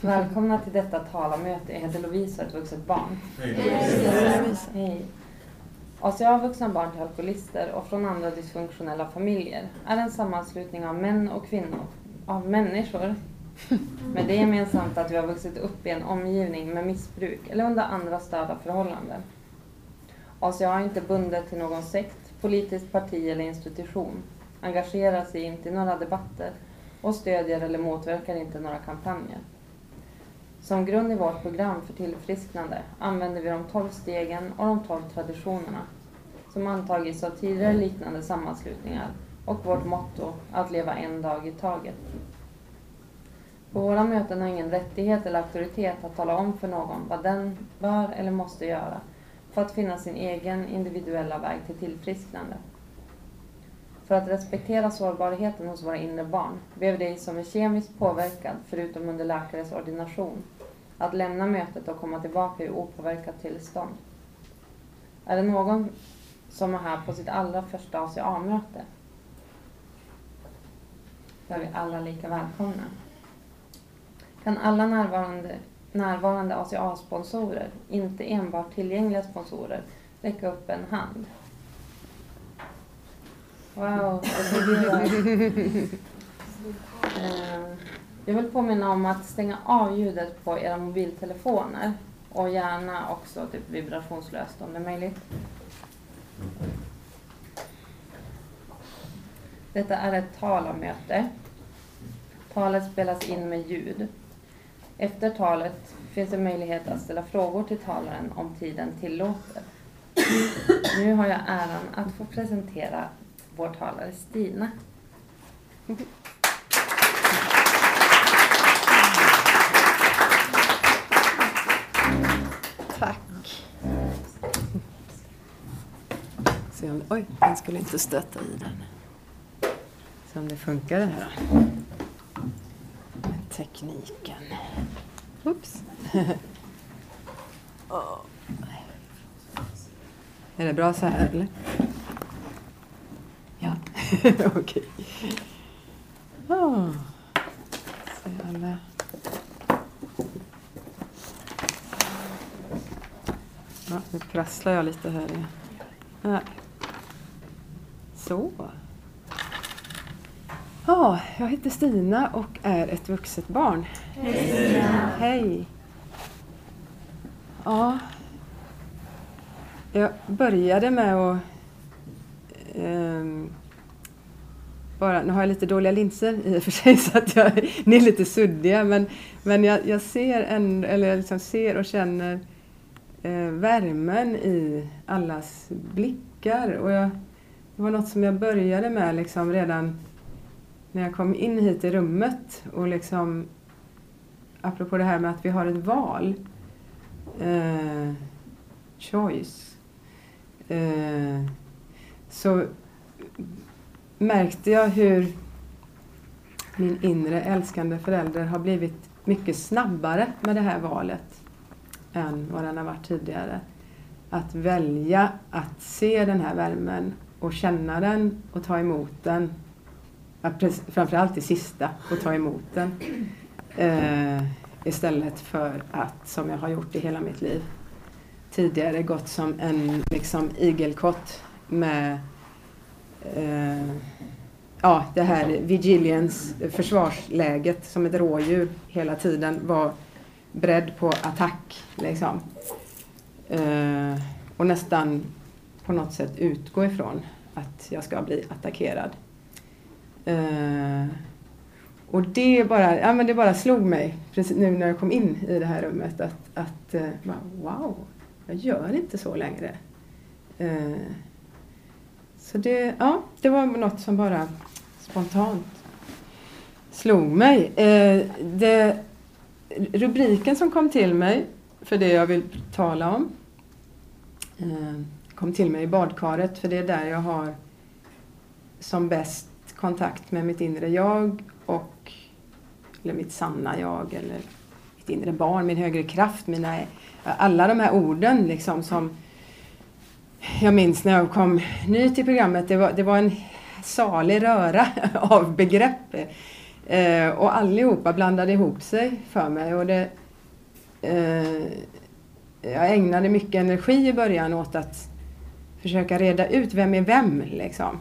Välkomna till detta talarmöte. Jag heter Lovisa och ett vuxet barn. Hej. ACA Vuxna Barn till Alkoholister och från andra dysfunktionella familjer är en sammanslutning av män och kvinnor, av människor, med det gemensamt att vi har vuxit upp i en omgivning med missbruk eller under andra störda förhållanden. ACA är inte bundet till någon sekt, politiskt parti eller institution, engagerar sig inte i några debatter och stödjer eller motverkar inte några kampanjer. Som grund i vårt program för tillfrisknande använder vi de tolv stegen och de tolv traditionerna som antagits av tidigare liknande sammanslutningar och vårt motto att leva en dag i taget. På våra möten har ingen rättighet eller auktoritet att tala om för någon vad den bör eller måste göra för att finna sin egen individuella väg till tillfrisknande. För att respektera sårbarheten hos våra inre barn behöver dig som är kemiskt påverkad, förutom under läkares ordination, att lämna mötet och komma tillbaka i opåverkat tillstånd. Är det någon som är här på sitt allra första ACA-möte? Då är vi alla lika välkomna. Kan alla närvarande, närvarande ACA-sponsorer, inte enbart tillgängliga sponsorer, räcka upp en hand? Wow. Eh, Jag vill påminna om att stänga av ljudet på era mobiltelefoner och gärna också typ vibrationslöst om det är möjligt. Detta är ett talarmöte. Talet spelas in med ljud. Efter talet finns det möjlighet att ställa frågor till talaren om tiden tillåter. Nu har jag äran att få presentera vår talare Stina. Tack. Se om, oj, den skulle inte stöta i den. Se om det funkar det här då. Med tekniken. Oops. Är det bra så här eller? Ja, okej. Oh. Se alla. Ja, nu prasslar jag lite här. Här. Så. Ja, jag heter Stina och är ett vuxet barn. Hej Stina. Hej. Ja. Jag började med att ehm, bara, nu har jag lite dåliga linser i och för sig så att jag, ni är lite suddiga men, men jag, jag ser, en, eller jag liksom ser och känner eh, värmen i allas blickar. Och jag, det var något som jag började med liksom redan när jag kom in hit i rummet. Och liksom, apropå det här med att vi har ett val. Eh, choice. Eh, så märkte jag hur min inre älskande förälder har blivit mycket snabbare med det här valet än vad den har varit tidigare. Att välja att se den här värmen och känna den och ta emot den. Framförallt det sista, och ta emot den. Eh, istället för att, som jag har gjort i hela mitt liv, tidigare gått som en liksom, igelkott med eh, ja, det här vigiliens försvarsläget som ett rådjur hela tiden var beredd på attack. Liksom. Eh, och nästan på något sätt utgå ifrån att jag ska bli attackerad. Eh, och det bara, ja, men det bara slog mig precis nu när jag kom in i det här rummet att, att eh, wow, jag gör inte så längre. Eh, så det, ja, det var något som bara spontant slog mig. Eh, det, rubriken som kom till mig för det jag vill tala om eh, kom till mig i badkaret för det är där jag har som bäst kontakt med mitt inre jag och eller mitt sanna jag eller mitt inre barn, min högre kraft, mina, alla de här orden liksom som jag minns när jag kom ny till programmet, det var, det var en salig röra av begrepp. Eh, och allihopa blandade ihop sig för mig. Och det, eh, jag ägnade mycket energi i början åt att försöka reda ut vem är vem. Liksom.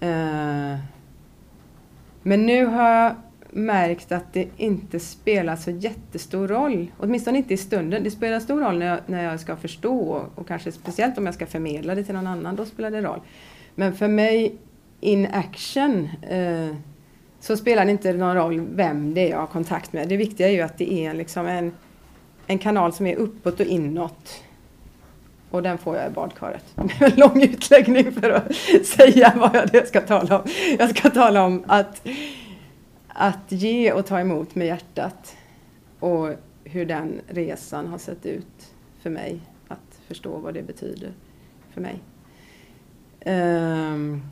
Eh, men nu har jag märkt att det inte spelar så jättestor roll. Åtminstone inte i stunden. Det spelar stor roll när jag, när jag ska förstå och, och kanske speciellt om jag ska förmedla det till någon annan. Då spelar det roll. Men för mig in action eh, så spelar det inte någon roll vem det är jag har kontakt med. Det viktiga är ju att det är liksom en, en kanal som är uppåt och inåt. Och den får jag i badkaret. En lång utläggning för att säga vad jag ska tala om. Jag ska tala om att, att ge och ta emot med hjärtat. Och hur den resan har sett ut för mig. Att förstå vad det betyder för mig. Um,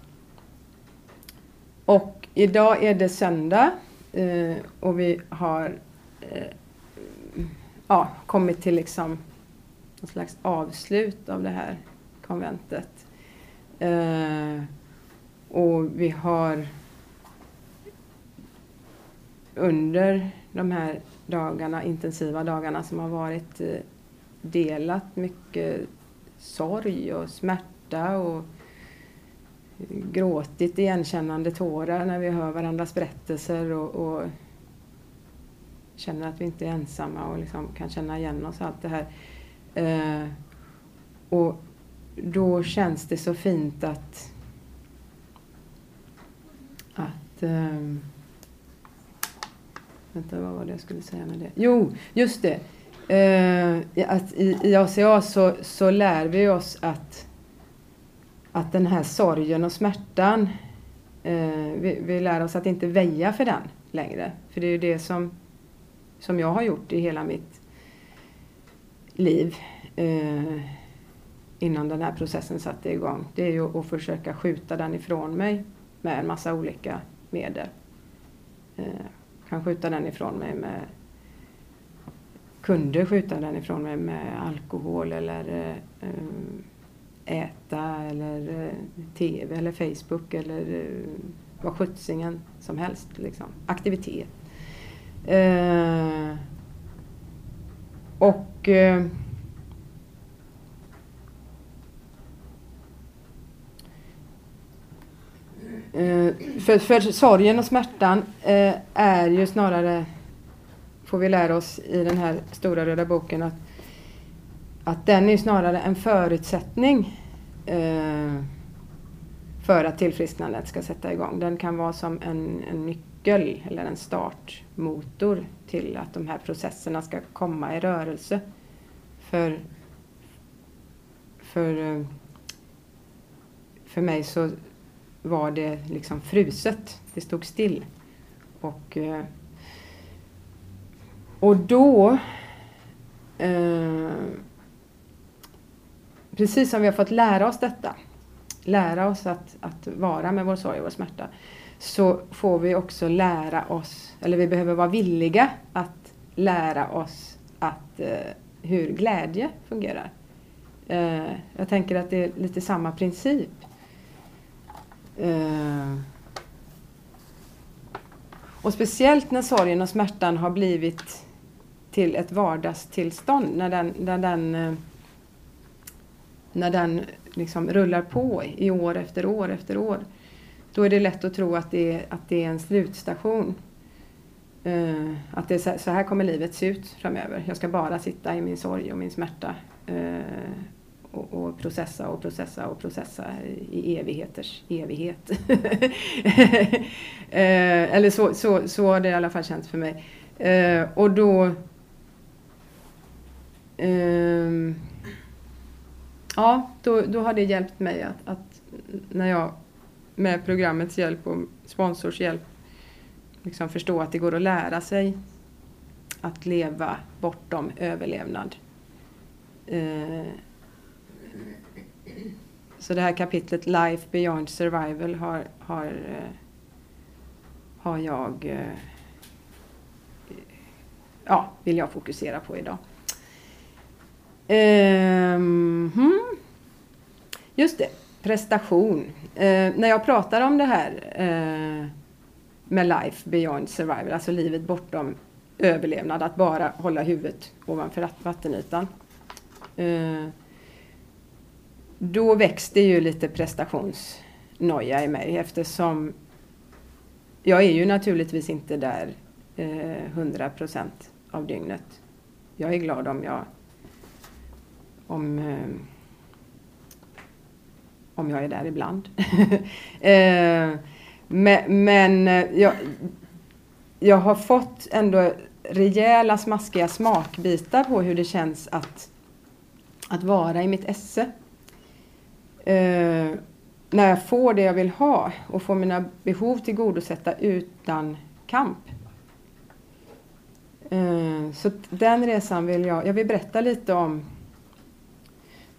och idag är det söndag uh, och vi har uh, ja, kommit till liksom någon slags avslut av det här konventet. Uh, och vi har under de här dagarna, intensiva dagarna som har varit eh, delat mycket sorg och smärta och gråtit igenkännande tårar när vi hör varandras berättelser och, och känner att vi inte är ensamma och liksom kan känna igen oss allt det här. Eh, och då känns det så fint att att eh, Vänta, vad var det jag skulle säga med det? Jo, just det. Eh, att i, I ACA så, så lär vi oss att att den här sorgen och smärtan, eh, vi, vi lär oss att inte väja för den längre. För det är ju det som, som jag har gjort i hela mitt liv eh, innan den här processen satte igång. Det är ju att försöka skjuta den ifrån mig med en massa olika medel. Eh, kan skjuta den ifrån mig med kunde skjuta den ifrån mig med alkohol eller eh, äta eller eh, TV eller Facebook eller eh, vad sjuttsingen som helst. Liksom. Aktivitet. Och eh, eh, Eh, för, för sorgen och smärtan eh, är ju snarare, får vi lära oss i den här stora röda boken, att att den är snarare en förutsättning eh, för att tillfrisknandet ska sätta igång. Den kan vara som en, en nyckel eller en startmotor till att de här processerna ska komma i rörelse. För, för, för mig så var det liksom fruset. Det stod still. Och, eh, och då eh, precis som vi har fått lära oss detta, lära oss att, att vara med vår sorg och vår smärta, så får vi också lära oss, eller vi behöver vara villiga att lära oss att, eh, hur glädje fungerar. Eh, jag tänker att det är lite samma princip. Eh, och speciellt när sorgen och smärtan har blivit till ett vardagstillstånd, när den, när den eh, när den liksom rullar på i år efter år efter år, då är det lätt att tro att det är, att det är en slutstation. Uh, att det är så, så, här kommer livet se ut framöver. Jag ska bara sitta i min sorg och min smärta uh, och, och, processa och processa och processa i evigheters evighet. Eh, eller så, så, så har det i alla fall känts för mig. Eh, och då ehm, ja, då, då har det hjälpt mig att, att när jag med programmets hjälp och sponsors hjälp liksom förstå att det går att lära sig att leva bortom överlevnad. Eh, så det här kapitlet Life Beyond Survival har, har, eh, har jag eh, ja, vill jag fokusera på idag. Um, hmm. Just det, prestation. Uh, när jag pratar om det här uh, med life beyond survival, alltså livet bortom överlevnad, att bara hålla huvudet ovanför vattenytan. Eh, då växte ju lite prestationsnoja i mig eftersom jag är ju naturligtvis inte där eh, 100 procent av dygnet. Jag är glad om jag om, eh, om jag är där ibland. eh, men, men jag, jag har fått ändå rejäla smaskiga smakbitar på hur det känns att, att vara i mitt esse. Eh, när jag får det jag vill ha och får mina behov tillgodosedda utan kamp. Eh, så den resan vill jag, jag vill berätta lite om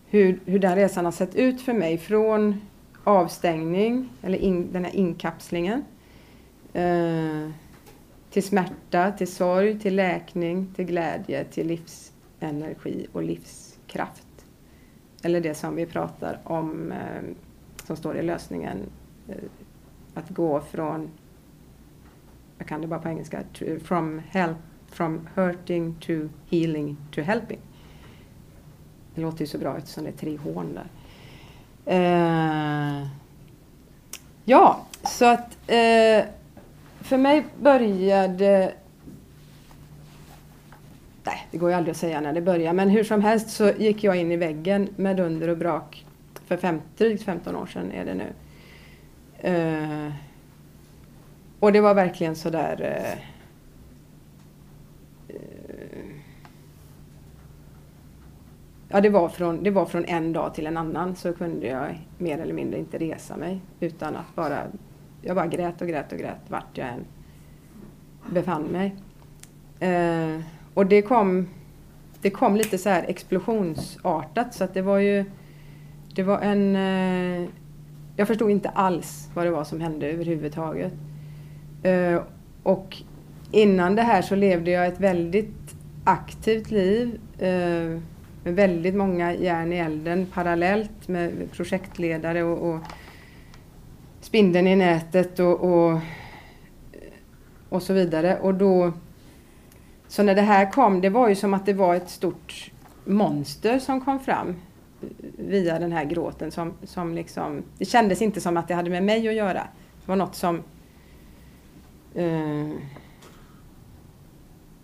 hur, hur den resan har sett ut för mig från avstängning, eller in, den här inkapslingen, eh, till smärta, till sorg, till läkning, till glädje, till livsenergi och livskraft. Eller det som vi pratar om, eh, som står i lösningen, eh, att gå från, jag kan det bara på engelska, to, from, help, from hurting to healing to helping. Det låter ju så bra eftersom det är tre hån där. Eh, ja, så att eh, för mig började Nej, det går ju aldrig att säga när det började, men hur som helst så gick jag in i väggen med dunder och brak för fem, drygt 15 år sedan är det nu. Uh, och det var verkligen sådär uh, eh, uh, eh, Ja, det var, från, det var från en dag till en annan så kunde jag mer eller mindre inte resa mig utan att bara, jag bara grät och grät och grät vart jag än befann mig. Uh, och det kom, det kom lite så här explosionsartat så att det var ju, det var en, eh, jag förstod inte alls vad det var som hände överhuvudtaget. Eh, och innan det här så levde jag ett väldigt aktivt liv eh, med väldigt många järn i elden parallellt med projektledare och, och spindeln i nätet och, och, och, så vidare. Och då, så när det här kom, det var ju som att det var ett stort monster som kom fram via den här gråten. Som, som liksom, det kändes inte som att det hade med mig att göra. Det var något som eh,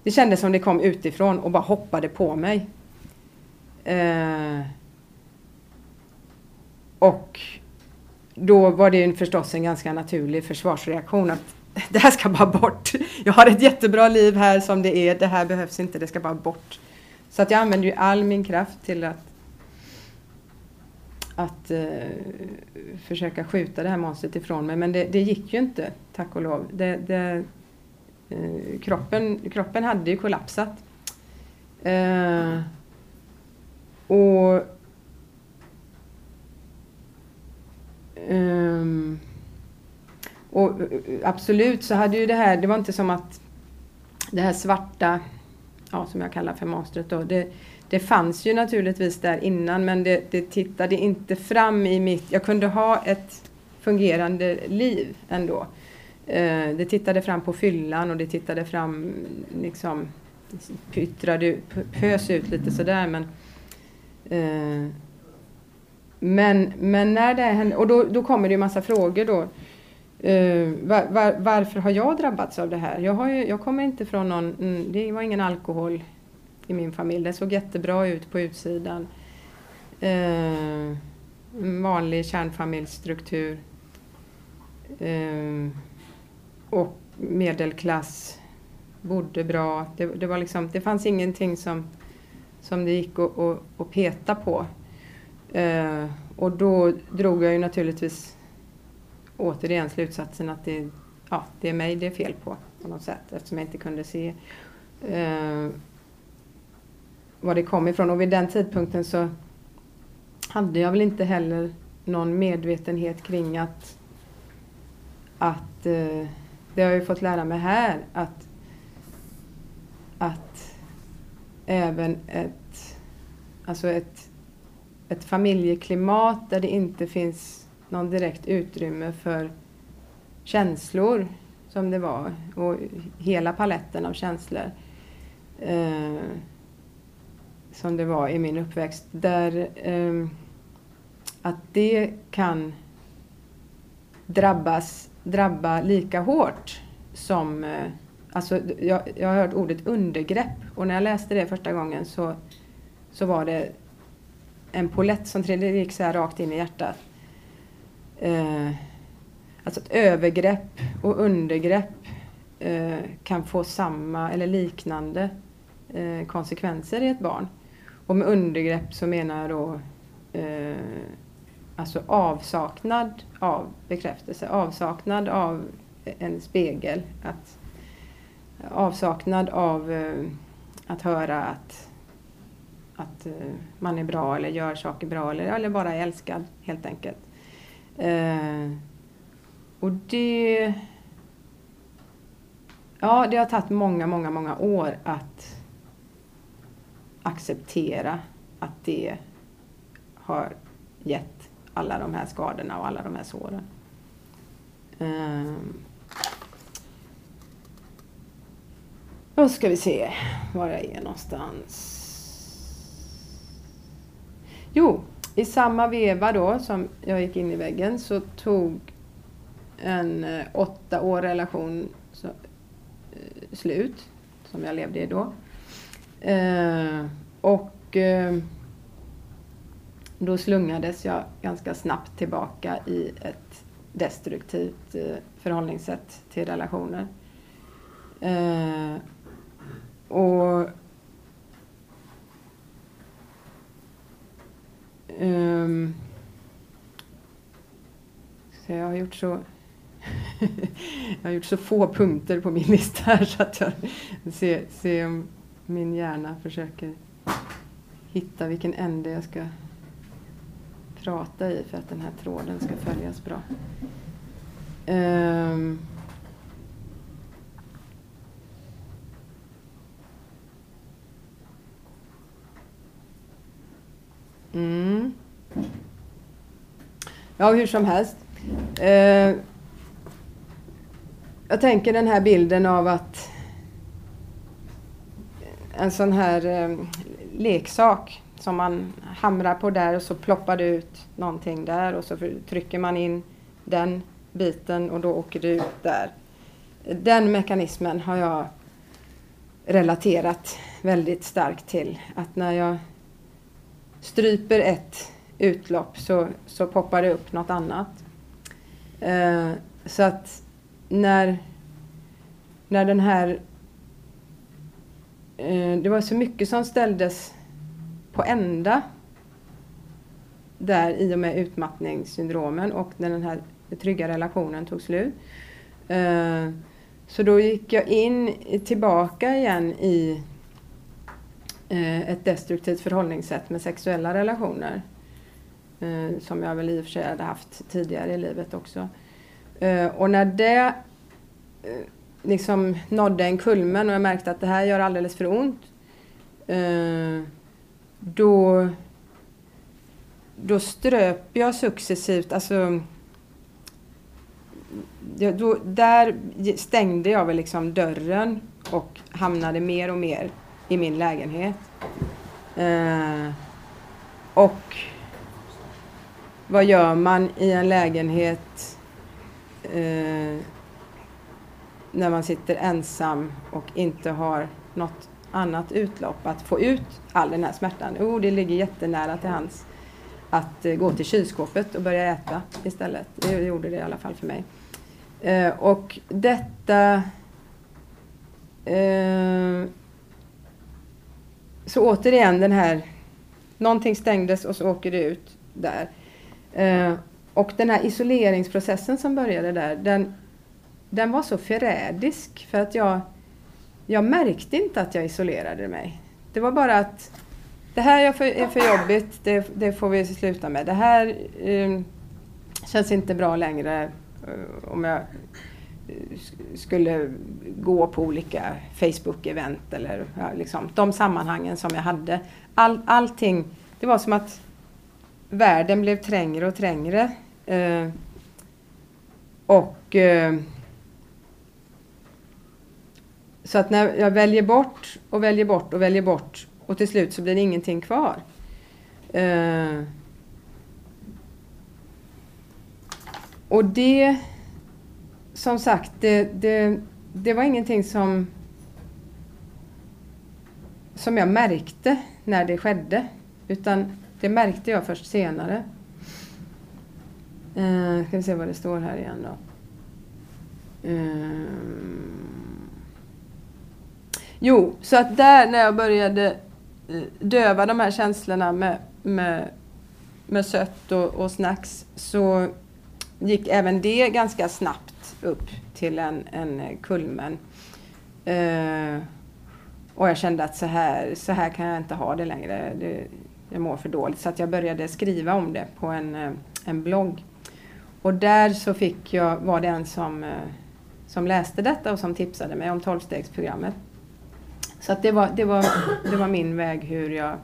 det kändes som det kom utifrån och bara hoppade på mig. Eh, och då var det förstås en ganska naturlig försvarsreaktion att det här ska bara bort. Jag har ett jättebra liv här som det är, det här behövs inte, det ska bara bort. Så att jag använde ju all min kraft till att, att uh, försöka skjuta det här monstret ifrån mig. Men det, det gick ju inte, tack och lov. Det, det, uh, kroppen, kroppen hade ju kollapsat. Uh, och um, och eh, absolut så hade ju det här, det var inte som att det här svarta, ja, som jag kallar för monstret då, det, det fanns ju naturligtvis där innan men det, det tittade inte fram i mitt, jag kunde ha ett fungerande liv ändå. Eh, det tittade fram på fyllan och det tittade fram, liksom, pyttrade, pös ut lite sådär men eh, men, men när det hände, och då, då kommer det ju massa frågor då. Uh, var, var, varför har jag drabbats av det här? Jag, har ju, jag kommer inte från någon, mm, det var ingen alkohol i min familj. Det såg jättebra ut på utsidan. Uh, vanlig kärnfamiljsstruktur. Uh, och medelklass. Bodde bra. Det, det, var liksom, det fanns ingenting som som det gick att, att, att peta på. Eh, och då drog jag ju naturligtvis återigen slutsatsen att det, ja, det är mig det är fel på på något sätt eftersom jag inte kunde se eh, var det kom ifrån. Och vid den tidpunkten så hade jag väl inte heller någon medvetenhet kring att, att eh, det har jag ju fått lära mig här, att, att även ett, alltså ett, ett familjeklimat där det inte finns någon direkt utrymme för känslor som det var och hela paletten av känslor eh, som det var i min uppväxt. Där eh, att det kan drabbas, drabba lika hårt som eh, Alltså, jag, jag har hört ordet undergrepp och när jag läste det första gången så, så var det en polett som trillade gick så här rakt in i hjärtat. Eh, alltså att övergrepp och undergrepp eh, kan få samma eller liknande eh, konsekvenser i ett barn. Och med undergrepp så menar jag då eh, alltså avsaknad av bekräftelse, avsaknad av en spegel. Att, avsaknad av eh, att höra att, att eh, man är bra eller gör saker bra eller, eller bara är älskad helt enkelt. Eh, och det... Ja, det har tagit många, många, många år att acceptera att det har gett alla de här skadorna och alla de här såren. Eh, då ska vi se var jag är någonstans. Jo, i samma veva då som jag gick in i väggen så tog en eh, åtta år relation så, eh, slut, som jag levde i då. Eh, och eh, då slungades jag ganska snabbt tillbaka i ett destruktivt eh, förhållningssätt till relationer. Eh, och um, så jag har gjort så jag har gjort så få punkter på min lista här så att jag ser, ser om min hjärna försöker hitta vilken ände jag ska prata i för att den här tråden ska följas bra. Um, mm. Ja, hur som helst. Eh, jag tänker den här bilden av att en sån här eh, leksak som man hamrar på där och så ploppar det ut någonting där och så trycker man in den biten och då åker det ut där. Den mekanismen har jag relaterat väldigt starkt till. Att när jag stryper ett utlopp så, så poppar det upp något annat. Eh, så att när, när den här... Eh, det var så mycket som ställdes på ända där i och med utmattningssyndromen och när den här trygga relationen tog slut. Eh, så då gick jag in tillbaka igen i Eh, ett destruktivt förhållningssätt med sexuella relationer. Eh, som jag väl i och för sig hade haft tidigare i livet också. Eh, och när det eh, liksom nådde en kulmen och jag märkte att det här gör alldeles för ont då, då ströp jag successivt, alltså då, där stängde jag väl liksom dörren och hamnade mer och mer i min lägenhet. Eh, och vad gör man i en lägenhet eh, när man sitter ensam och inte har något annat utlopp, att få ut all den här smärtan. Oh, det ligger jättenära till hands att eh, gå till kylskåpet och börja äta istället. Det gjorde det i alla fall för mig. Eh, och detta... Eh, så återigen den här... Någonting stängdes och så åker det ut där. Eh, och den här isoleringsprocessen som började där, den, den var så förrädisk för att jag jag märkte inte att jag isolerade mig. Det var bara att det här är för, är för jobbigt, det, det, får vi sluta med. Det här eh, känns inte bra längre eh, om jag skulle gå på olika Facebook-event eller ja, liksom, de sammanhangen som jag hade. All, allting, det var som att världen blev trängre och trängre. Eh, och eh, så att när jag väljer bort och väljer bort och väljer bort och till slut så blir det ingenting kvar. Eh, och det, som sagt, det, det, det var ingenting som, som jag märkte när det skedde. Utan det märkte jag först senare. Uh, ska vi se vad det står här igen då. Uh, jo, så att där när jag började eh, döva de här känslorna med, med, med sött och, och snacks så gick även det ganska snabbt upp till en, en kulmen. Eh, och jag kände att så här, så här kan jag inte ha det längre. Det, jag mår för dåligt. Så att jag började skriva om det på en, eh, en blogg. Och där så fick jag, var det en som, eh, som läste detta och som tipsade mig om tolvstegsprogrammet. Så att det, var, det, var, det var min väg hur jag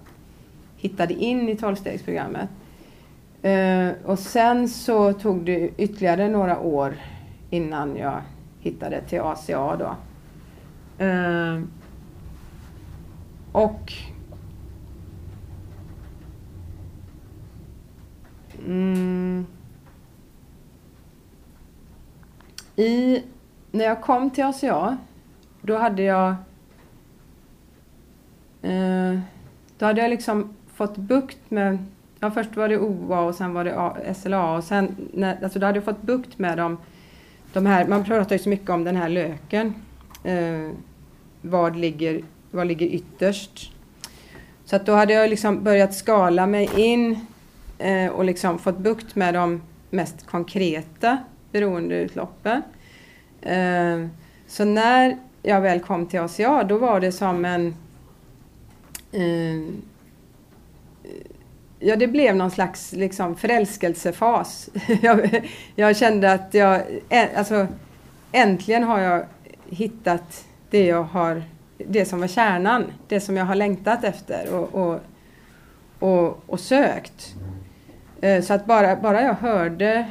hittade in i tolvstegsprogrammet. Eh, och sen så tog det ytterligare några år innan jag hittade till ACA då. Eh, och mm, i, när jag kom till ACA, då hade jag eh, då hade jag liksom fått bukt med Ja, först var det OA och sen var det SLA och sen, när, alltså då hade jag fått bukt med dem. De här, man pratar ju så mycket om den här löken. Eh, vad, ligger, vad ligger ytterst? Så att då hade jag liksom börjat skala mig in eh, och liksom fått bukt med de mest konkreta beroendeutloppen. Eh, så när jag väl kom till ACA då var det som en eh, Ja, det blev någon slags liksom, förälskelsefas. jag, jag kände att jag, alltså, äntligen har jag hittat det jag har, det som var kärnan, det som jag har längtat efter och, och, och, och sökt. Eh, så att bara, bara jag hörde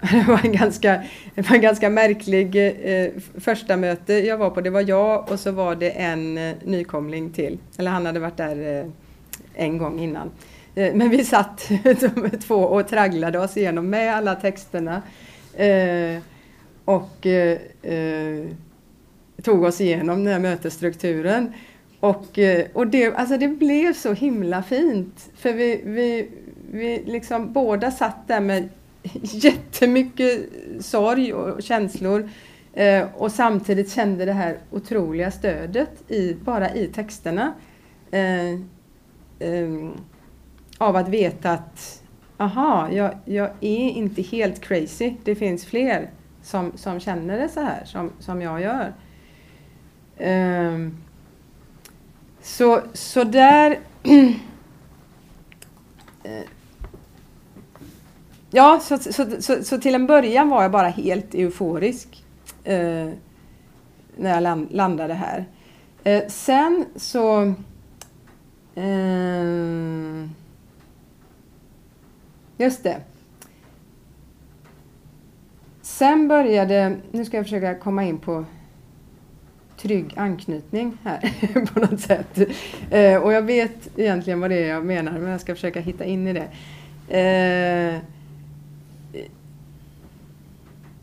det var en ganska, det var en ganska märklig eh, första möte jag var på. Det var jag och så var det en eh, nykomling till. Eller han hade varit där eh, en gång innan. Eh, men vi satt de två och tragglade oss igenom med alla texterna. Eh, och eh, tog oss igenom den här mötesstrukturen. Och, och det, alltså det blev så himla fint. För vi, vi, vi liksom båda satt där med jättemycket sorg och känslor. Eh, och samtidigt kände det här otroliga stödet i, bara i texterna. Eh, eh, av att veta att aha, jag, jag är inte helt crazy. Det finns fler som, som känner det så här som, som jag gör. Um, så, så där... Eh, ja, så, så, så, så, till en början var jag bara helt euforisk uh, när jag land, landade här. Uh, sen så... Uh, Just det. Sen började, nu ska jag försöka komma in på trygg anknytning här på något sätt. Eh, och jag vet egentligen vad det är jag menar men jag ska försöka hitta in i det. Eh,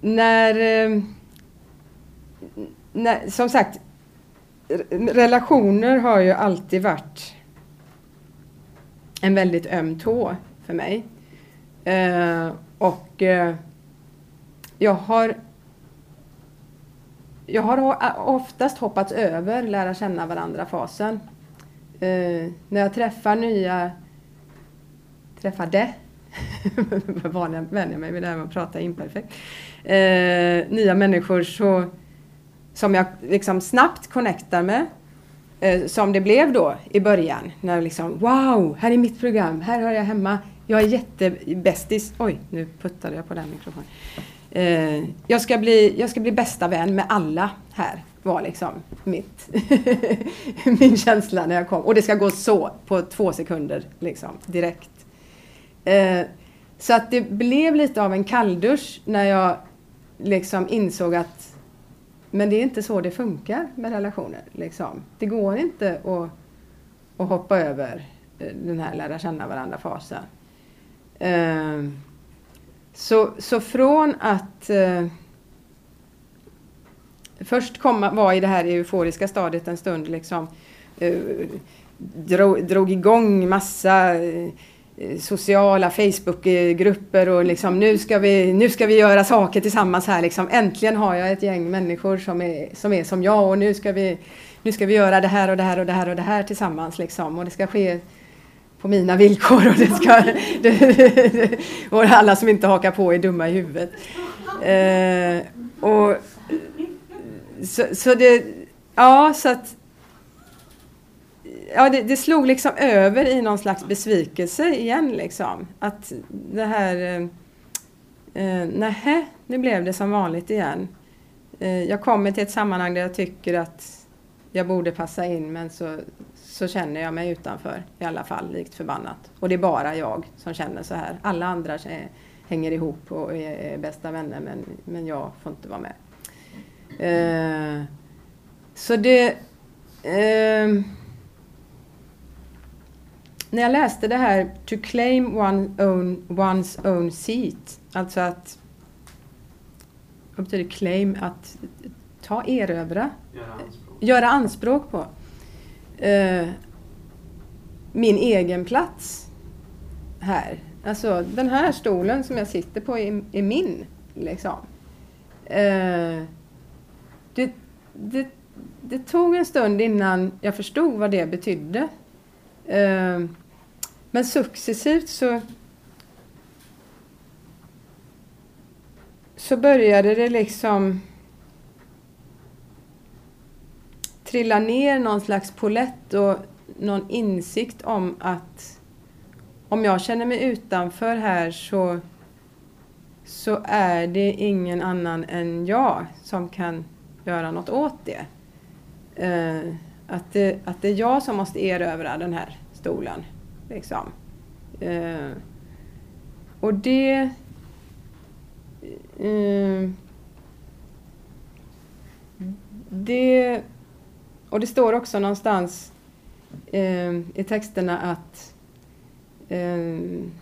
när, eh, när, som sagt, relationer har ju alltid varit en väldigt öm tå för mig. Eh, och eh, jag har jag har oftast hoppat över lära känna varandra-fasen. Eh, när jag träffar nya, träffade, vänjer mig vid det här med att prata imperfekt, eh, nya människor så, som jag liksom snabbt connectar med. Eh, som det blev då i början. När liksom, wow, här är mitt program, här hör jag hemma. Jag är jättebästis. Oj, nu puttade jag på den mikrofonen. Eh, jag, ska bli, jag ska bli bästa vän med alla här, var liksom mitt, min känsla när jag kom. Och det ska gå så, på två sekunder, liksom, direkt. Eh, så att det blev lite av en kalldusch när jag liksom insåg att men det är inte så det funkar med relationer. Liksom. Det går inte att, att hoppa över eh, den här lära känna varandra-fasen. Ehm, så, så från att eh, först komma, vara i det här euforiska stadiet en stund, liksom, eh, drog, drog igång massa eh, sociala Facebookgrupper och liksom nu ska, vi, nu ska vi göra saker tillsammans här. Liksom. Äntligen har jag ett gäng människor som är som, är som jag och nu ska, vi, nu ska vi göra det här och det här och det här och det här tillsammans. Liksom. Och det ska ske på mina villkor och, det ska, det, och alla som inte hakar på är dumma i huvudet. Eh, och, så, så det, ja så att ja, det, det, slog liksom över i någon slags besvikelse igen. Liksom. Att det här... Eh, eh nähä, nu blev det som vanligt igen. Eh, jag kommer till ett sammanhang där jag tycker att jag borde passa in men så, så känner jag mig utanför i alla fall, likt förbannat. Och det är bara jag som känner så här. Alla andra hänger ihop och är, bästa vänner men, men jag får inte vara med. Eh, så det... Eh, när jag läste det här to claim one own, one's own seat, alltså att vad betyder claim? Att ta, erövra, göra anspråk, göra anspråk på eh, min egen plats här. Alltså den här stolen som jag sitter på är, är min. Liksom. Eh, det, det, det tog en stund innan jag förstod vad det betydde. Eh, men successivt så så började det liksom trillar ner någon slags polett och någon insikt om att om jag känner mig utanför här så, så är det ingen annan än jag som kan göra något åt det. Uh, att det, att det är jag som måste erövra den här stolen. Liksom. Uh, och det... Uh, det... Och det står också någonstans eh, i texterna att eh,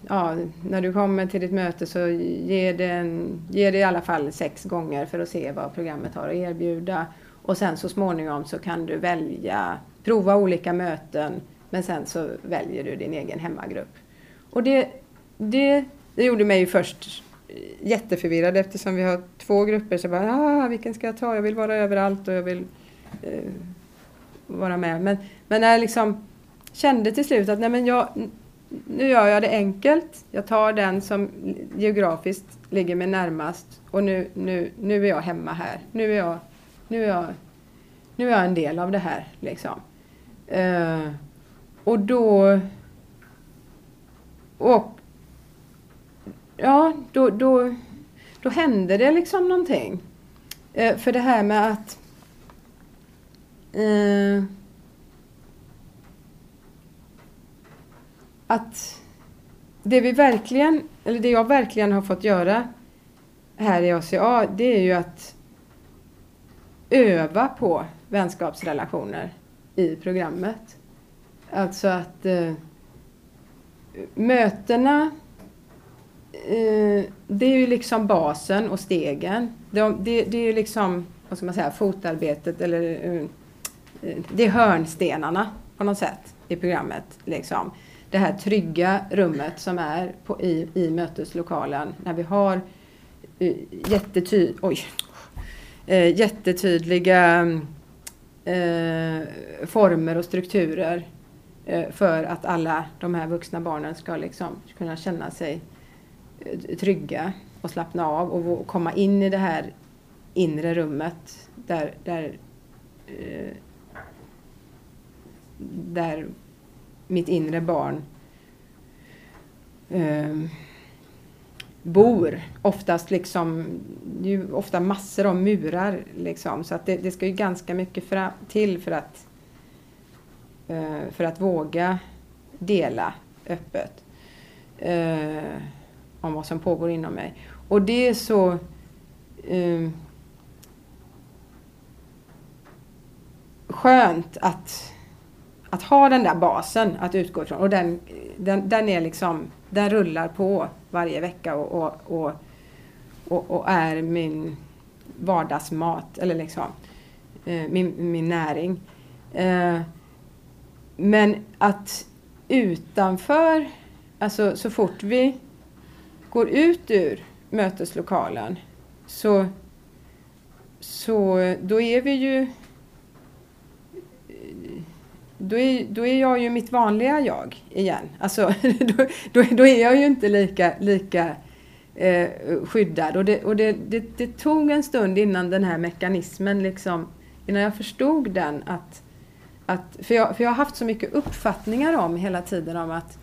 ja, när du kommer till ditt möte så ge det, en, ge det i alla fall sex gånger för att se vad programmet har att erbjuda. Och sen så småningom så kan du välja, prova olika möten men sen så väljer du din egen hemmagrupp. Och det, det, det gjorde mig först jätteförvirrad eftersom vi har två grupper. Så jag bara, ah, vilken ska jag ta? Jag vill vara överallt och jag vill eh, vara med. Men, men när jag liksom kände till slut att nej men jag, nu gör jag det enkelt. Jag tar den som geografiskt ligger mig närmast och nu, nu, nu är jag hemma här. Nu är jag, nu är jag, nu är jag en del av det här. Liksom. Uh, och då... Och... Ja, då, då, då hände det liksom någonting. Uh, för det här med att... Eh, att det vi verkligen, eller det jag verkligen har fått göra här i ACA, det är ju att öva på vänskapsrelationer i programmet. Alltså att eh, mötena eh, det är ju liksom basen och stegen. Det, det, det är ju liksom, vad ska man säga, fotarbetet eller eh, det är hörnstenarna på något sätt i programmet. Liksom. Det här trygga rummet som är på, i, i möteslokalen när vi har uh, jättety oj, uh, jättetydliga uh, former och strukturer Eh, för att alla de här vuxna barnen ska liksom kunna känna sig trygga och slappna av och komma in i det här inre rummet där, där, eh, där mitt inre barn ehm, bor. Oftast liksom, det är ju ofta massor av murar liksom, så att det, det ska ju ganska mycket fram, till för att Eh, för att våga dela öppet eh, om vad som pågår inom mig. Och det är så... Eh, skönt att, att ha den där basen att utgå ifrån. Och den, den, den, är liksom, den rullar på varje vecka och, och, och, och, och är min vardagsmat, eller liksom eh, min, min näring. Eh, men att utanför, alltså så fort vi går ut ur möteslokalen så, så då är vi ju då är, då är jag ju mitt vanliga jag igen. Alltså, då, då, då är jag ju inte lika, lika eh, skyddad. Och, det, och det, det, det, tog en stund innan den här mekanismen, liksom, innan jag förstod den. att, att för, jag, för jag har haft så mycket uppfattningar om hela tiden om att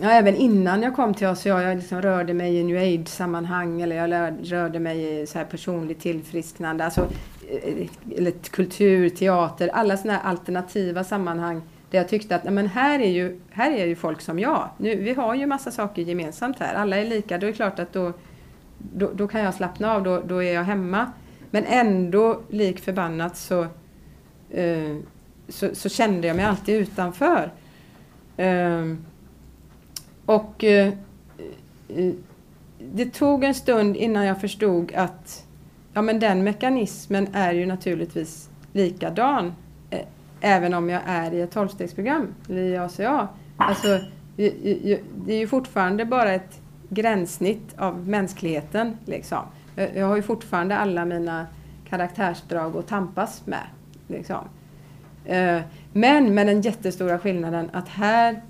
Ja, även innan jag kom till oss, jag liksom rörde mig i new age-sammanhang eller jag rörde mig i så här personligt tillfrisknande. Alltså, eh, eller kultur, teater, alla sådana här alternativa sammanhang där jag tyckte att men här, är ju, här är ju folk som jag. Nu, vi har ju massa saker gemensamt här. Alla är lika. Då är det klart att då, då, då kan jag slappna av. Då, då är jag hemma. Men ändå, lik förbannat, så, eh, så, så, kände jag mig alltid utanför. Eh, och eh, eh, det tog en stund innan jag förstod att ja, men den mekanismen är ju naturligtvis likadan eh, även om jag är i ett tolvstegsprogram eller i ACA. Alltså, det är ju fortfarande bara ett gränssnitt av mänskligheten. Liksom. Jag har ju fortfarande alla mina karaktärsdrag att tampas med. Liksom. Eh, men med den jättestora skillnaden att här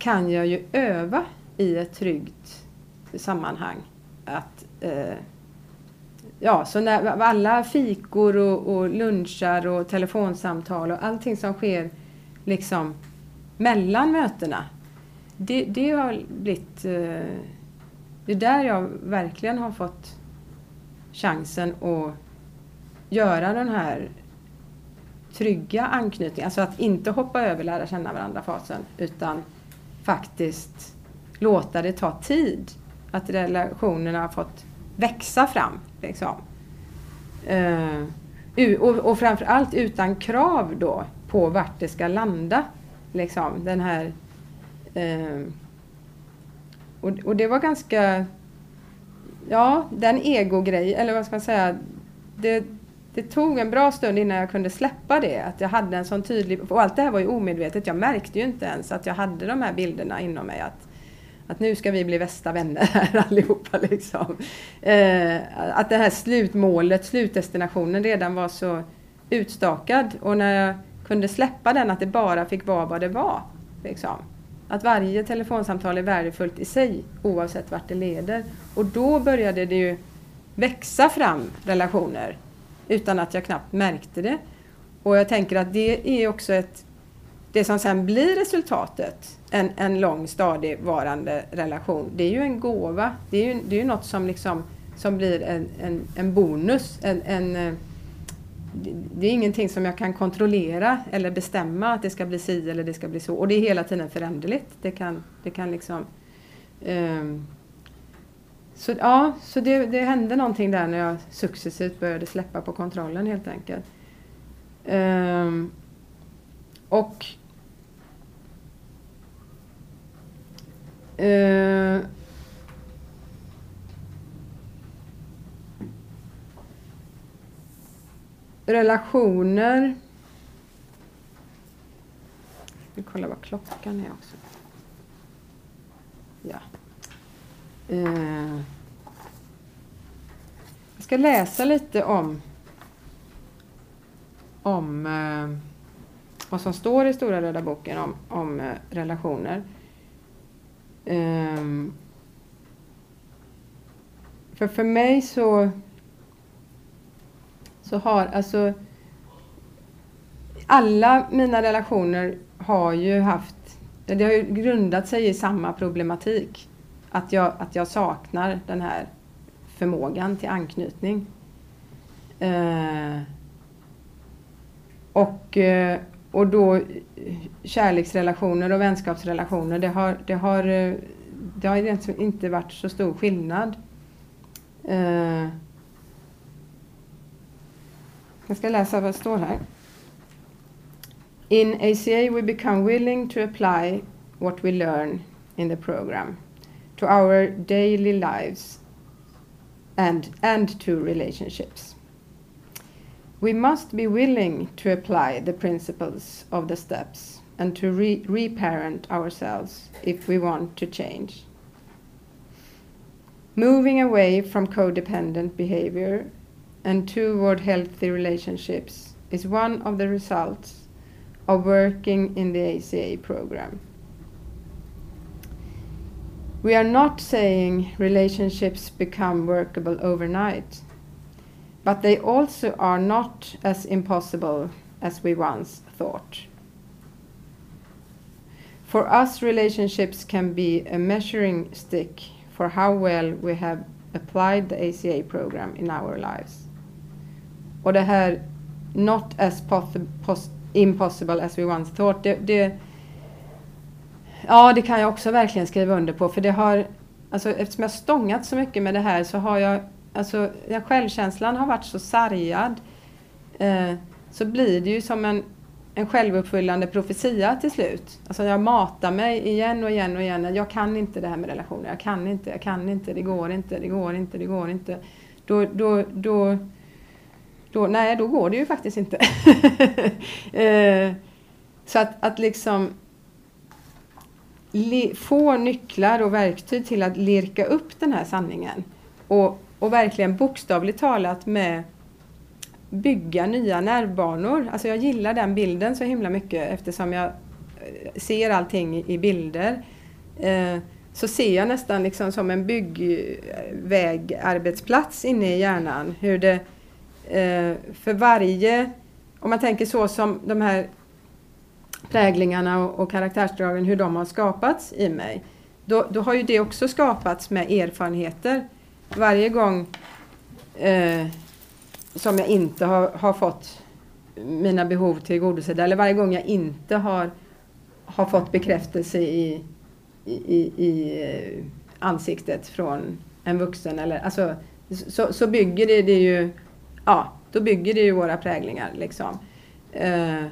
kan jag ju öva i ett tryggt sammanhang. Att eh, ja, så när alla fikor och, och lunchar och telefonsamtal och allting som sker liksom mellan mötena. Det, det har blivit... Eh, det är där jag verkligen har fått chansen att göra den här trygga anknytningen. Alltså att inte hoppa över lära känna varandra-fasen utan faktiskt låta det ta tid. Att relationerna har fått växa fram. Liksom. Uh, och, och framförallt utan krav då på vart det ska landa. Liksom, den här... Uh, och, och det var ganska... Ja, den egogrej, eller vad ska man säga? Det, det tog en bra stund innan jag kunde släppa det. Att jag hade en sån tydlig... Och allt det här var ju omedvetet. Jag märkte ju inte ens att jag hade de här bilderna inom mig. Att, att nu ska vi bli bästa vänner här allihopa. Liksom. Eh, att det här slutmålet, slutdestinationen redan var så utstakad. Och när jag kunde släppa den, att det bara fick vara vad det var. Liksom. Att varje telefonsamtal är värdefullt i sig, oavsett vart det leder. Och då började det ju växa fram relationer utan att jag knappt märkte det. Och jag tänker att det är också ett det som sen blir resultatet, en, en lång stadigvarande relation, det är ju en gåva. Det är ju, det är ju något som, liksom, som blir en, en, en bonus. En, en, det är ingenting som jag kan kontrollera eller bestämma att det ska bli si eller det ska bli så. Och det är hela tiden föränderligt. Det kan, det kan liksom... Um, så ja, så det, det hände någonting där när jag successivt började släppa på kontrollen helt enkelt. Um, och uh, relationer. Vi kollar vad klockan är också. Ja. Uh, ska läsa lite om om eh, vad som står i Stora röda boken om, om eh, relationer. Um, för för mig så, så har alltså alla mina relationer har ju haft, det har ju grundat sig i samma problematik. Att jag, att jag saknar den här förmågan till anknytning. Eh, och, eh, och då eh, kärleksrelationer och vänskapsrelationer, det har, det har, eh, det har inte varit så stor skillnad. Eh, Jag ska läsa vad det står här. In ACA we become willing to apply what we learn in the program to our daily lives and, and to relationships. We must be willing to apply the principles of the steps and to re- reparent ourselves if we want to change. Moving away from codependent behavior and toward healthy relationships is one of the results of working in the ACA program. We are not saying relationships become workable overnight, but they also are not as impossible as we once thought. For us, relationships can be a measuring stick for how well we have applied the ACA program in our lives. Och det här not as impossible as we once thought, det, det, ja det kan jag också verkligen skriva under på för det har, alltså eftersom jag stångat så mycket med det här så har jag, alltså jag självkänslan har varit så sargad eh, så blir det ju som en, en självuppfyllande profetia till slut. Alltså jag matar mig igen och igen och igen. Jag kan inte det här med relationer. Jag kan inte, jag kan inte, det går inte, det går inte, det går inte. Då, då, då då, nej, då går det ju faktiskt inte. eh, så att, att liksom få nycklar och verktyg till att lirka upp den här sanningen och, och verkligen bokstavligt talat med bygga nya nervbanor. Alltså jag gillar den bilden så himla mycket eftersom jag eh, ser allting i bilder. Eh, så ser jag nästan liksom som en byggvägarbetsplats inne i hjärnan. Hur det eh, för varje, om man tänker så som de här präglingarna och, och karaktärsdragen, hur de har skapats i mig, då, då har ju det också skapats med erfarenheter. Varje gång eh, som jag inte har, har fått mina behov tillgodosedda eller varje gång jag inte har, har fått bekräftelse i, i, i eh, ansiktet från en vuxen. Eller, alltså, så, så bygger det, det ju ja, då bygger det ju våra präglingar liksom. Eh,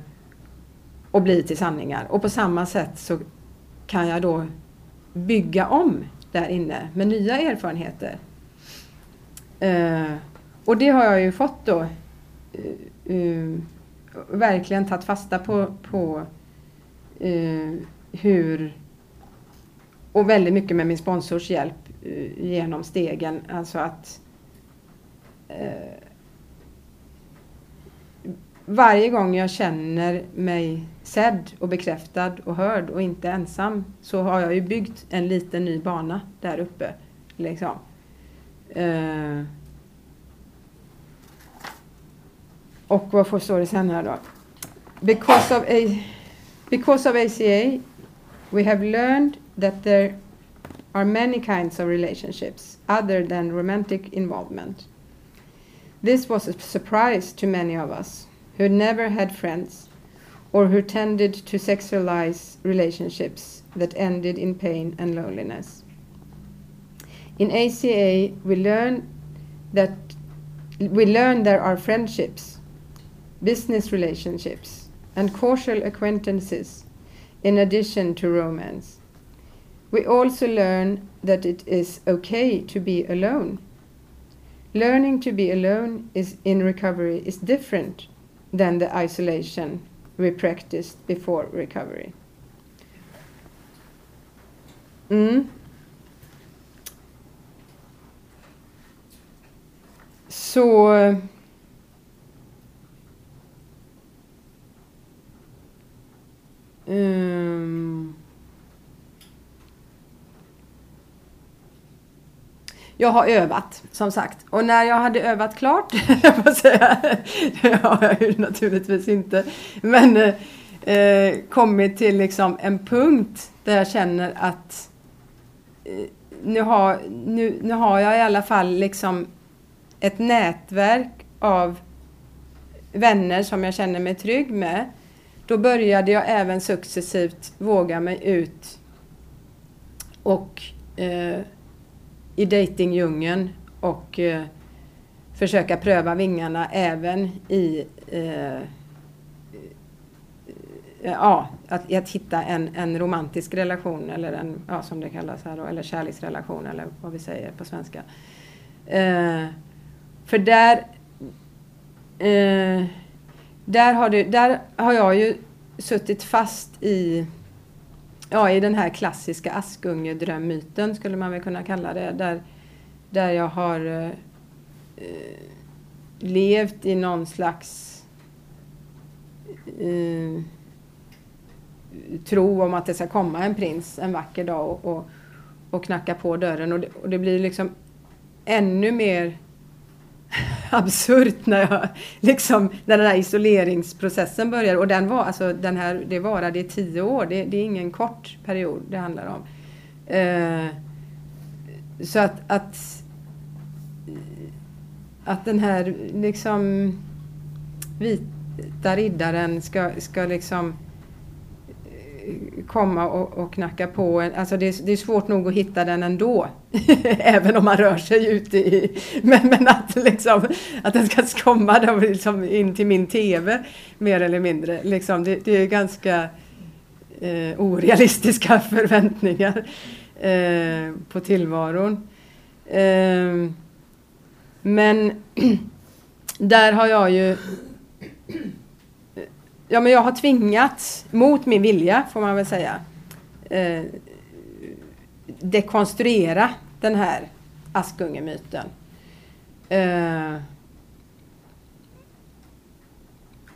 och bli till sanningar. Och på samma sätt så kan jag då bygga om där inne med nya erfarenheter. Eh, och det har jag ju fått då uh, uh, verkligen tagit fasta på, på uh, hur och väldigt mycket med min sponsors hjälp genom stegen. Alltså att varje gång jag känner mig sedd och bekräftad och hörd och inte ensam så har jag ju byggt en liten ny bana där uppe. Liksom. Eh. och vad står det sen här då? Because of, a, because of ACA we have learned that there are many kinds of relationships other than romantic involvement. This was a surprise to many of us who never had friends or who tended to sexualize relationships that ended in pain and loneliness. In ACA, we learn that we learn there are friendships, business relationships, and casual acquaintances in addition to romance. We also learn that it is okay to be alone. Learning to be alone is in recovery is different than the isolation we practiced before recovery. Mm. Um, Jag har övat, som sagt. Och när jag hade övat klart, jag säga, det har jag ju naturligtvis inte, men eh, eh, kommit till liksom en punkt där jag känner att eh, nu, har, nu, nu har jag i alla fall liksom ett nätverk av vänner som jag känner mig trygg med. Då började jag även successivt våga mig ut och eh, i dejtingdjungeln och eh, försöka pröva vingarna även i eh, eh ja, att, att hitta en, en romantisk relation eller en, ja, som det kallas här då, eller kärleksrelation eller vad vi säger på svenska. Eh, för där, eh, där, har det, där har jag ju suttit fast i, ja, i den här klassiska Askungedrömmyten skulle man väl kunna kalla det. Där, där jag har eh, eh, levt i någon slags eh, tro om att det ska komma en prins en vacker dag och, och, och knacka på dörren. Och det, och det blir liksom ännu mer absurt när, jag, liksom, när den här isoleringsprocessen börjar. Och den var, alltså, den här, det varade i tio år. Det, det är ingen kort period det handlar om. Eh, så att, att, att den här liksom vita riddaren ska, ska liksom komma och, och knacka på. En. Alltså det, det, är svårt nog att hitta den ändå. Även om man rör sig ute i... Men, men att, liksom, att den ska komma då, liksom in till min TV mer eller mindre. Liksom, det, det är ganska eh, orealistiska förväntningar eh, på tillvaron. Eh, men där har jag ju Ja, men jag har tvingats, mot min vilja får man väl säga, eh, dekonstruera den här Askungemyten. Eh,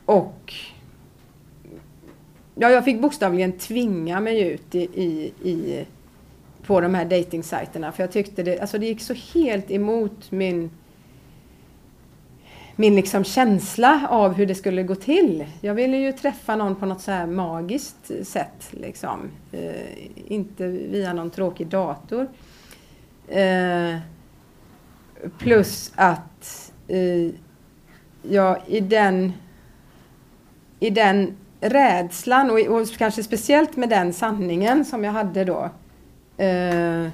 och ja, jag fick bokstavligen tvinga mig ut i, i, i på de här dejtingsajterna för jag tyckte det, alltså det gick så helt emot min min liksom känsla av hur det skulle gå till. Jag ville ju träffa någon på något så här magiskt sätt. Liksom. Eh, inte via någon tråkig dator. Eh, plus att eh, jag i den, i den rädslan och, och, kanske speciellt med den sanningen som jag hade då. Eh,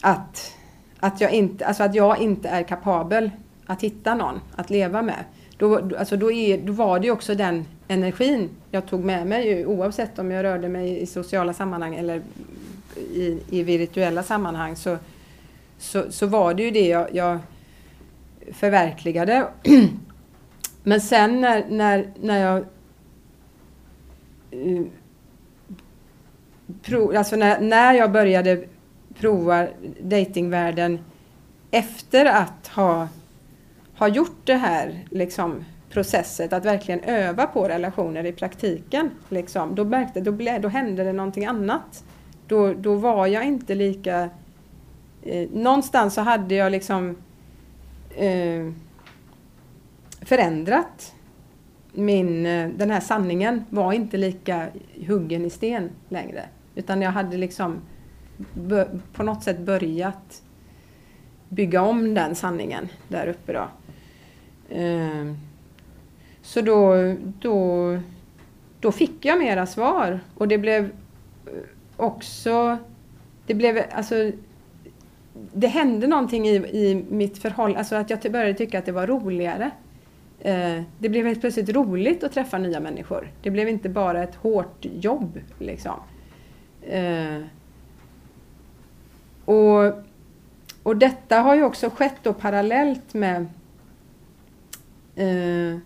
att att jag inte, alltså att jag inte är kapabel att hitta någon att leva med. Då, alltså då, är, då var det ju också den energin jag tog med mig oavsett om jag rörde mig i sociala sammanhang eller i, i virtuella sammanhang så, så, så var det ju det jag, jag förverkligade. Men sen när, när, när jag eh, pro, alltså när, när jag började provar datingvärlden efter att ha, ha gjort det här liksom, processet, att verkligen öva på relationer i praktiken. Liksom, då, märkte, då, ble, då hände det någonting annat. Då, då var jag inte lika... Eh, någonstans så hade jag liksom eh, förändrat min, eh, den här sanningen var inte lika huggen i sten längre. Utan jag hade liksom på något sätt börjat bygga om den sanningen där uppe då. Ehm, så då, då, då fick jag mera svar och det blev eh, också, det blev alltså det hände någonting i, i mitt förhållande, alltså att jag började tycka att det var roligare. Eh, det blev helt plötsligt roligt att träffa nya människor. Det blev inte bara ett hårt jobb liksom. Eh, och, och detta har ju också skett då parallellt med eh,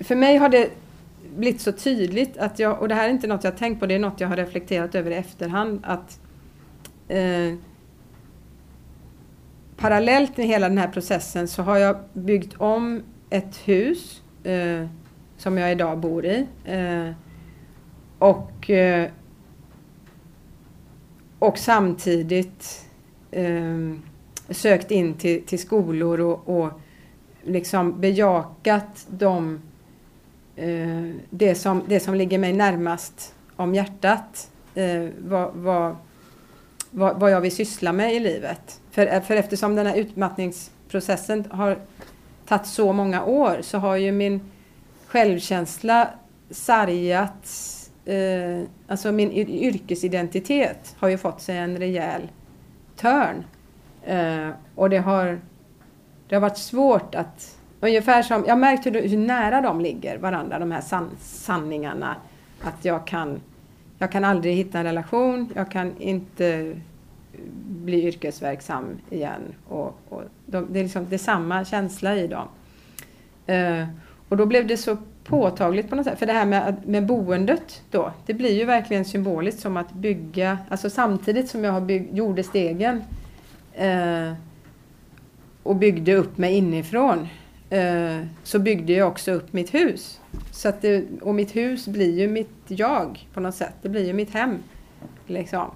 För mig har det blivit så tydligt att jag, och det här är inte något jag tänkt på, det är något jag har reflekterat över i efterhand, att eh, parallellt med hela den här processen så har jag byggt om ett hus eh, som jag idag bor i. Eh, och, eh, och samtidigt eh, sökt in till, till skolor och, och liksom bejakat de, eh, det, som, det som ligger mig närmast om hjärtat. Vad, vad, vad, vad jag vill syssla med i livet. För, för eftersom den här utmattningsprocessen har tagit så många år så har ju min självkänsla sargats eh, alltså min yrkesidentitet har ju fått sig en rejäl törn. Eh, och det har, det har varit svårt att, ungefär som, jag har märkt hur, hur nära de ligger varandra, de här san, sanningarna. Att jag kan, jag kan aldrig hitta en relation, jag kan inte bli yrkesverksam igen. Och, och de, det, är liksom, det är samma känsla i dem. Eh, och då blev det så påtagligt på något sätt. För det här med, med boendet då, det blir ju verkligen symboliskt som att bygga, alltså samtidigt som jag har bygg, gjorde stegen eh, och byggde upp mig inifrån eh, så byggde jag också upp mitt hus. Så att det, och mitt hus blir ju mitt jag på något sätt. Det blir ju mitt hem. Liksom.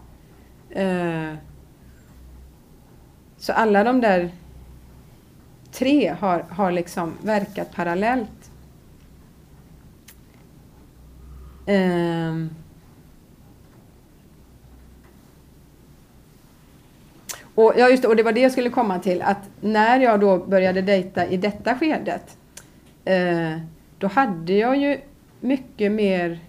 Eh, så alla de där tre har, har liksom verkat parallellt. Um, och, ja, just det, och det var det jag skulle komma till, att när jag då började dejta i detta skedet, uh, då hade jag ju mycket mer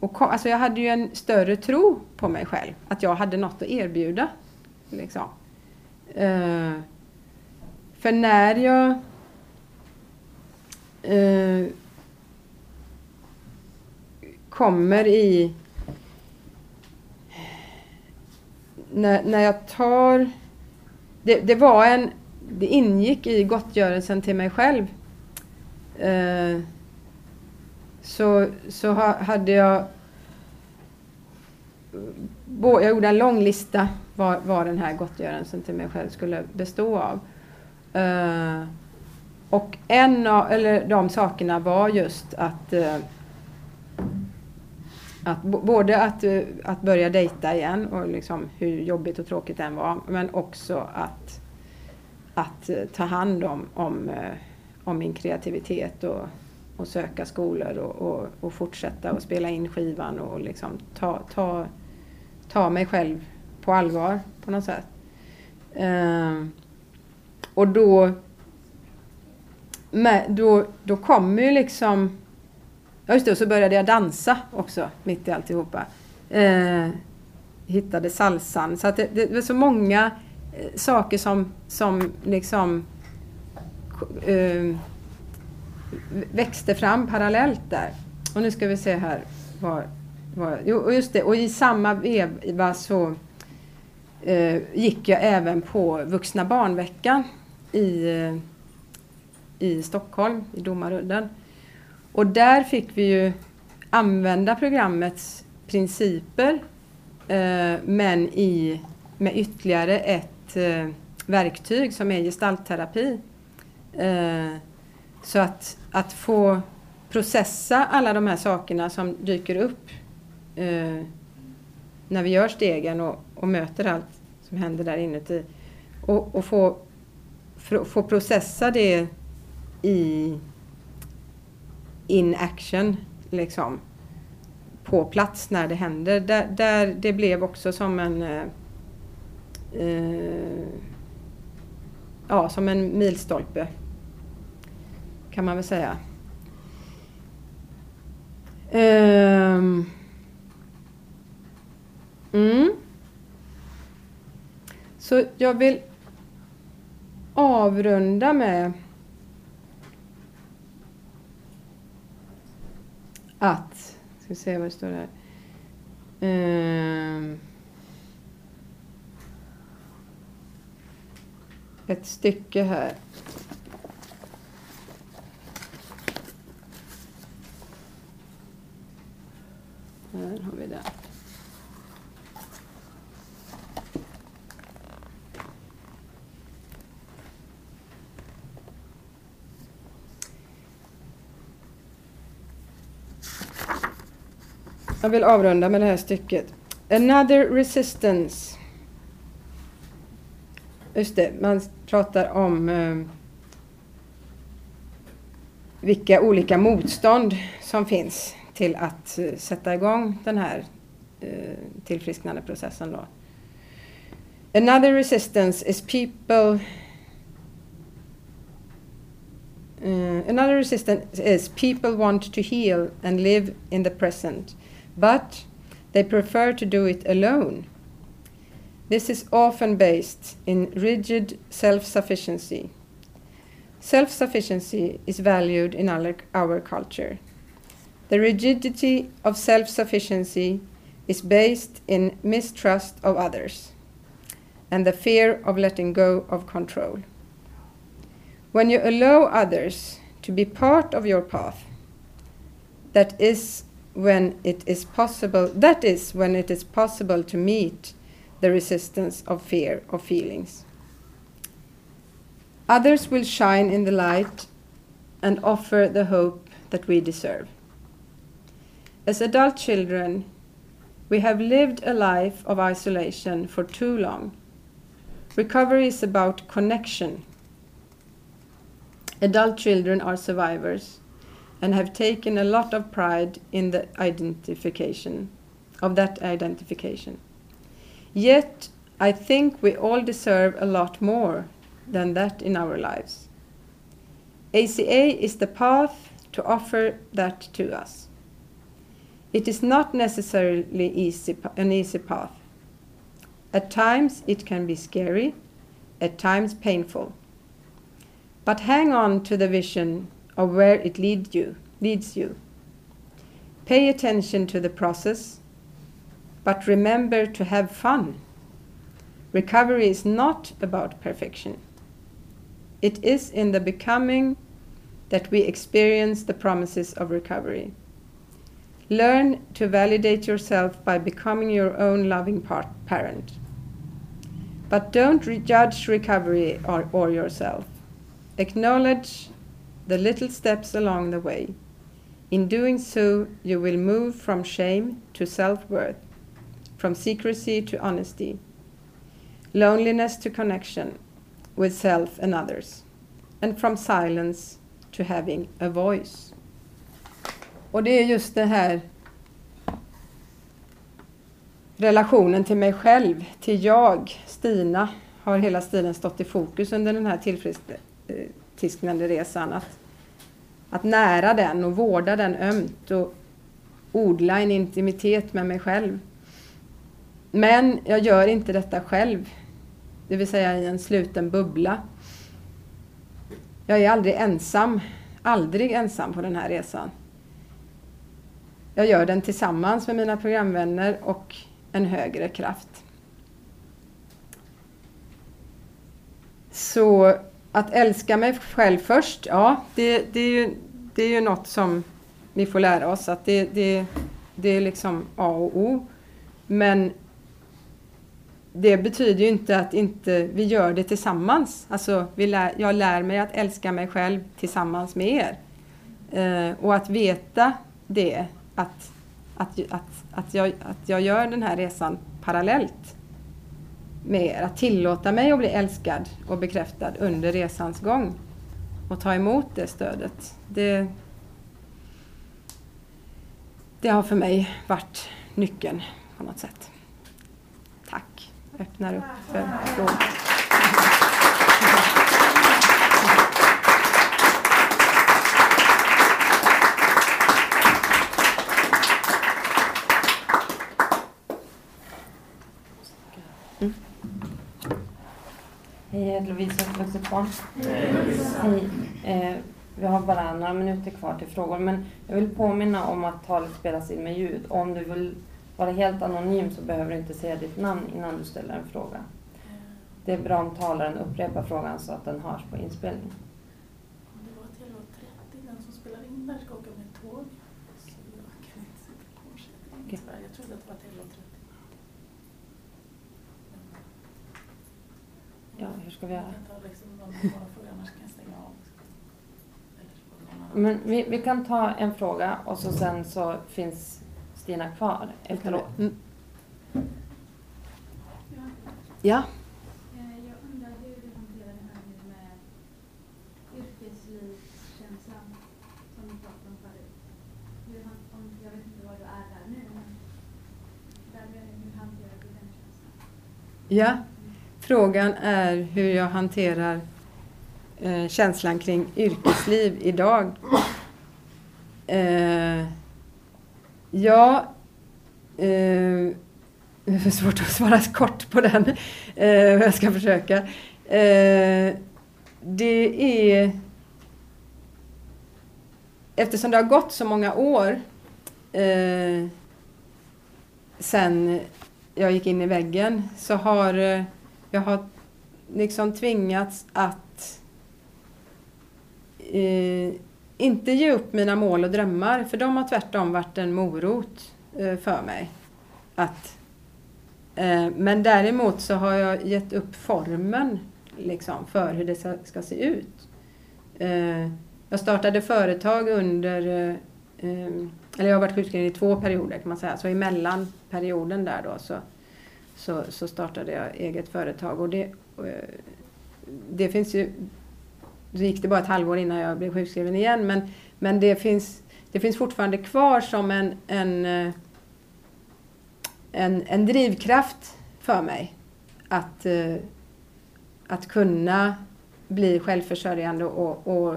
och alltså jag hade ju en större tro på mig själv, att jag hade något att erbjuda. Liksom. Uh, för när jag uh, kommer i... När, när jag tar... Det, det var en... Det ingick i gottgörelsen till mig själv. Eh, så, så ha, hade jag... Jag gjorde en lång lista vad, vad den här gottgörelsen till mig själv skulle bestå av. Eh, och en av eller de sakerna var just att eh, att både att, eh, att börja dejta igen och liksom hur jobbigt och tråkigt den var, men också att, att eh, ta hand om, om, eh, om min kreativitet och, och söka skolor och, och, och fortsätta och spela in skivan och liksom ta, ta, ta mig själv på allvar på något sätt. Uh, och då, med, då, då kommer ju liksom Ja just det, och så började jag dansa också mitt i alltihopa. Eh, hittade salsan. Så att det, det var så många eh, saker som, som liksom eh, växte fram parallellt där. Och nu ska vi se här. Var, var, jo, just det, och i samma veva så eh, gick jag även på Vuxna barnveckan i, eh, i Stockholm, i Domarudden. Och där fick vi ju använda programmets principer eh, men i, med ytterligare ett eh, verktyg som är gestaltterapi. Eh, så att, att få processa alla de här sakerna som dyker upp eh, när vi gör stegen och, och, möter allt som händer där inuti. Och, och få, få processa det i in action liksom på plats när det händer. Där, där det blev också som en eh, eh ja, som en milstolpe kan man väl säga. Um, mm. Så jag vill avrunda med att, ska vi se vad det står där. Um, ehm. ett stycke här. Här har vi det. Jag vill avrunda med det här stycket. Another resistance. Just det, man pratar om eh, vilka olika motstånd som finns till att eh, sätta igång den här eh, tillfrisknande processen. Då. Another resistance is people uh, another resistance is people want to heal and live in the present, but they prefer to do it alone. This is often based in rigid self sufficiency. Self sufficiency is valued in our, our culture. The rigidity of self sufficiency is based in mistrust of others and the fear of letting go of control. When you allow others to be part of your path, that is when it is possible that is when it is possible to meet the resistance of fear or feelings. Others will shine in the light and offer the hope that we deserve. As adult children, we have lived a life of isolation for too long. Recovery is about connection. Adult children are survivors and have taken a lot of pride in the identification of that identification. Yet, I think we all deserve a lot more than that in our lives. ACA is the path to offer that to us. It is not necessarily easy, an easy path. At times it can be scary, at times painful. But hang on to the vision of where it lead you, leads you. Pay attention to the process, but remember to have fun. Recovery is not about perfection. It is in the becoming that we experience the promises of recovery. Learn to validate yourself by becoming your own loving part, parent. But don't re- judge recovery or, or yourself. Acknowledge the little steps along the way. In doing so, you will move from shame to self worth, from secrecy to honesty, loneliness to connection, with self and others, and from silence to having a voice. Och det är just det här relationen till mig själv, till jag, Stina, har hela tiden stått i fokus under den här tillfrisknande eh, resan. Att, att nära den och vårda den ömt och odla en intimitet med mig själv. Men jag gör inte detta själv det vill säga i en sluten bubbla. Jag är aldrig ensam, aldrig ensam på den här resan. Jag gör den tillsammans med mina programvänner och en högre kraft. Så att älska mig själv först, ja, det, det, är, ju, det är ju något som vi får lära oss att det, det, det är liksom A och O. Men det betyder ju inte att inte vi gör det tillsammans. Alltså, vi lär, jag lär mig att älska mig själv tillsammans med er. Eh, och att veta det, att, att, att, att, jag, att jag gör den här resan parallellt med er. Att tillåta mig att bli älskad och bekräftad under resans gång. Och ta emot det stödet. Det, det har för mig varit nyckeln på något sätt Tack. öppnar upp för frågor. Mm. Hej, jag heter Lovisa och vuxit barn. Hej. Eh, vi har bara några minuter kvar till frågor, men jag vill påminna om att talet spelas in med ljud. Om du vill vara helt anonym så behöver du inte säga ditt namn innan du ställer en fråga. Det är bra om talaren upprepar frågan så att den hörs på inspelning. Det var till 30, den som spelar in där ska åka med tåg. Så jag kan inte sitta på okay. Jag trodde att det var till 30. Ja, hur ska vi göra? Jag kan ta liksom. Men vi, vi kan ta en fråga och så sen så finns Stina kvar efteråt. Mm. Ja. Eh, jag undrar hur du hanterar det här med yrkeslivskänslan som vi pratade om förut. Hur, om, jag vet inte var du är där nu, men där, hur hanterar du den känslan? Ja, frågan är hur jag hanterar eh, känslan kring yrkesliv idag. Eh, ja, eh, det är för svårt att svara kort på den. Eh, jag ska försöka. Eh, det är... Eftersom det har gått så många år eh, sen jag gick in i väggen så har eh, jag har liksom tvingats att eh, inte ge upp mina mål och drömmar för de har tvärtom varit en morot eh, för mig. Att, eh, men däremot så har jag gett upp formen liksom, för hur det ska, ska se ut. Eh, jag startade företag under, eh, eh eller jag har varit sjukskriven i två perioder kan man säga, så emellan perioden där då så, så, så startade jag eget företag. Och det, eh, det finns ju så gick det bara ett halvår innan jag blev sjukskriven igen men, men det, finns, det finns fortfarande kvar som en, en, eh, en, en drivkraft för mig att, eh, att kunna bli självförsörjande och, och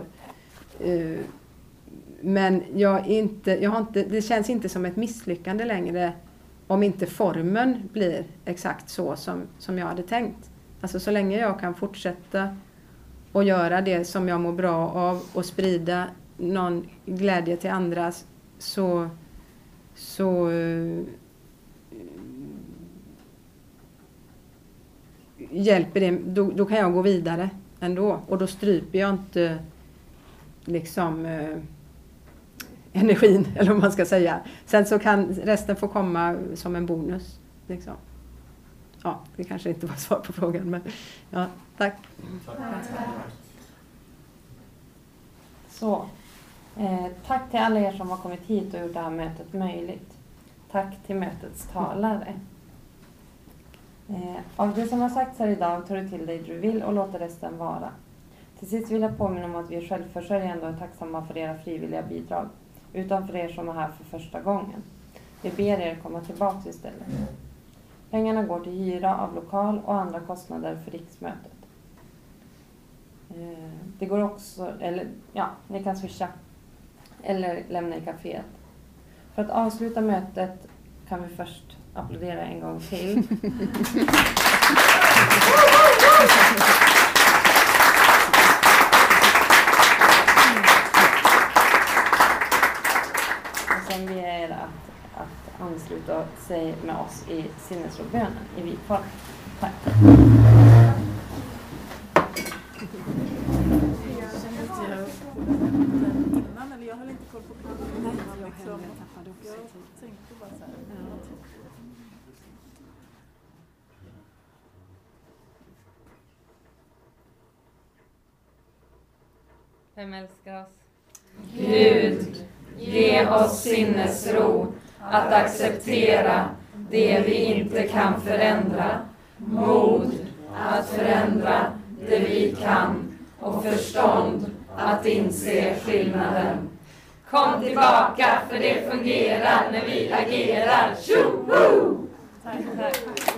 uh, men jag inte, jag har inte, det känns inte som ett misslyckande längre om inte formen blir exakt så som, som jag hade tänkt. Alltså så länge jag kan fortsätta och göra det som jag mår bra av och sprida någon glädje till andra så, så uh, hjälper det, då, då, kan jag gå vidare ändå och då stryper jag inte liksom uh, energin, eller vad man ska säga. Sen så kan resten få komma som en bonus. Liksom. Ja, det kanske inte var svar på frågan, men ja, tack. tack. Så, eh, tack till alla er som har kommit hit och gjort det här mötet möjligt. Tack till mötets talare. Eh, av det som har sagts här idag tar du till dig det du vill och låter resten vara. Till sist vill jag påminna om att vi är självförsörjande och är tacksamma för era frivilliga bidrag utan för er som är här för första gången. Vi ber er komma tillbaka istället. Pengarna går till hyra av lokal och andra kostnader för riksmötet. Eh, det går också, eller ja, ni kan swisha eller lämna i kaféet. För att avsluta mötet kan vi först applådera en gång till. som vi är att, att ansluta sig med oss i sinnesrobönen i vitform. Tack. jag höll inte koll på klockan. Nej, jag liksom. Jag tappade också Jag tänkte bara så här. Vem älskar oss? Gud. Ge oss sinnesro att acceptera det vi inte kan förändra, mod att förändra det vi kan och förstånd att inse skillnaden. Kom tillbaka för det fungerar när vi agerar. Tjoho! Tack, tack.